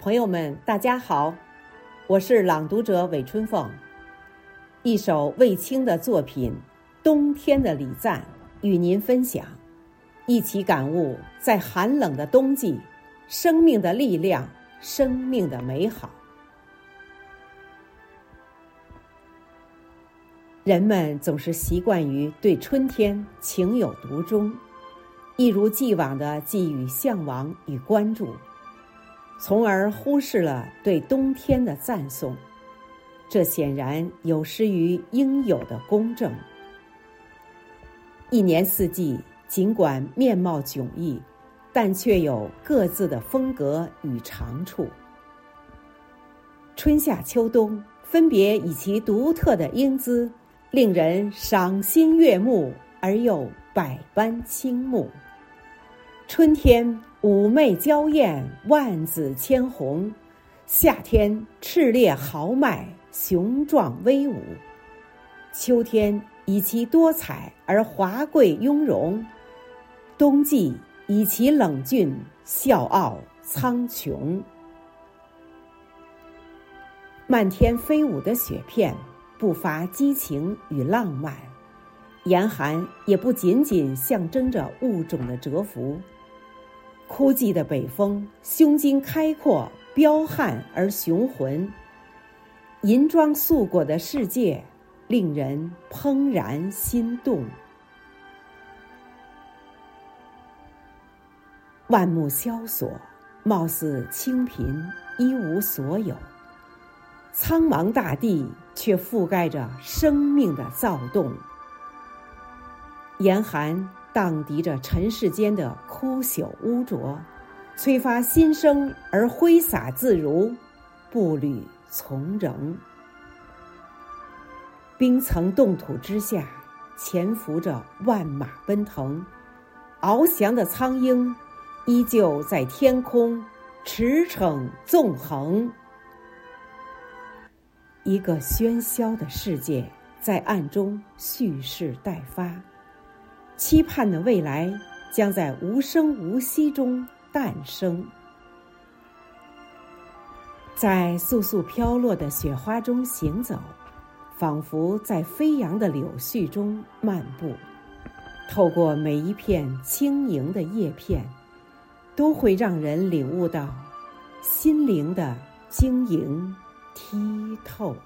朋友们，大家好，我是朗读者韦春凤。一首卫青的作品《冬天的礼赞》与您分享，一起感悟在寒冷的冬季，生命的力量，生命的美好。人们总是习惯于对春天情有独钟，一如既往的寄予向往与关注。从而忽视了对冬天的赞颂，这显然有失于应有的公正。一年四季尽管面貌迥异，但却有各自的风格与长处。春夏秋冬分别以其独特的英姿，令人赏心悦目而又百般倾慕。春天。妩媚娇艳，万紫千红；夏天炽烈豪迈，雄壮威武；秋天以其多彩而华贵雍容；冬季以其冷峻笑傲苍穹。漫天飞舞的雪片，不乏激情与浪漫；严寒也不仅仅象征着物种的蛰伏。枯寂的北风，胸襟开阔、彪悍而雄浑；银装素裹的世界，令人怦然心动。万木萧索，貌似清贫一无所有；苍茫大地却覆盖着生命的躁动。严寒。荡涤着尘世间的枯朽污浊，催发新生而挥洒自如，步履从容。冰层冻土之下，潜伏着万马奔腾，翱翔的苍鹰依旧在天空驰骋纵横。一个喧嚣的世界在暗中蓄势待发。期盼的未来将在无声无息中诞生，在簌簌飘落的雪花中行走，仿佛在飞扬的柳絮中漫步。透过每一片轻盈的叶片，都会让人领悟到心灵的晶莹剔透。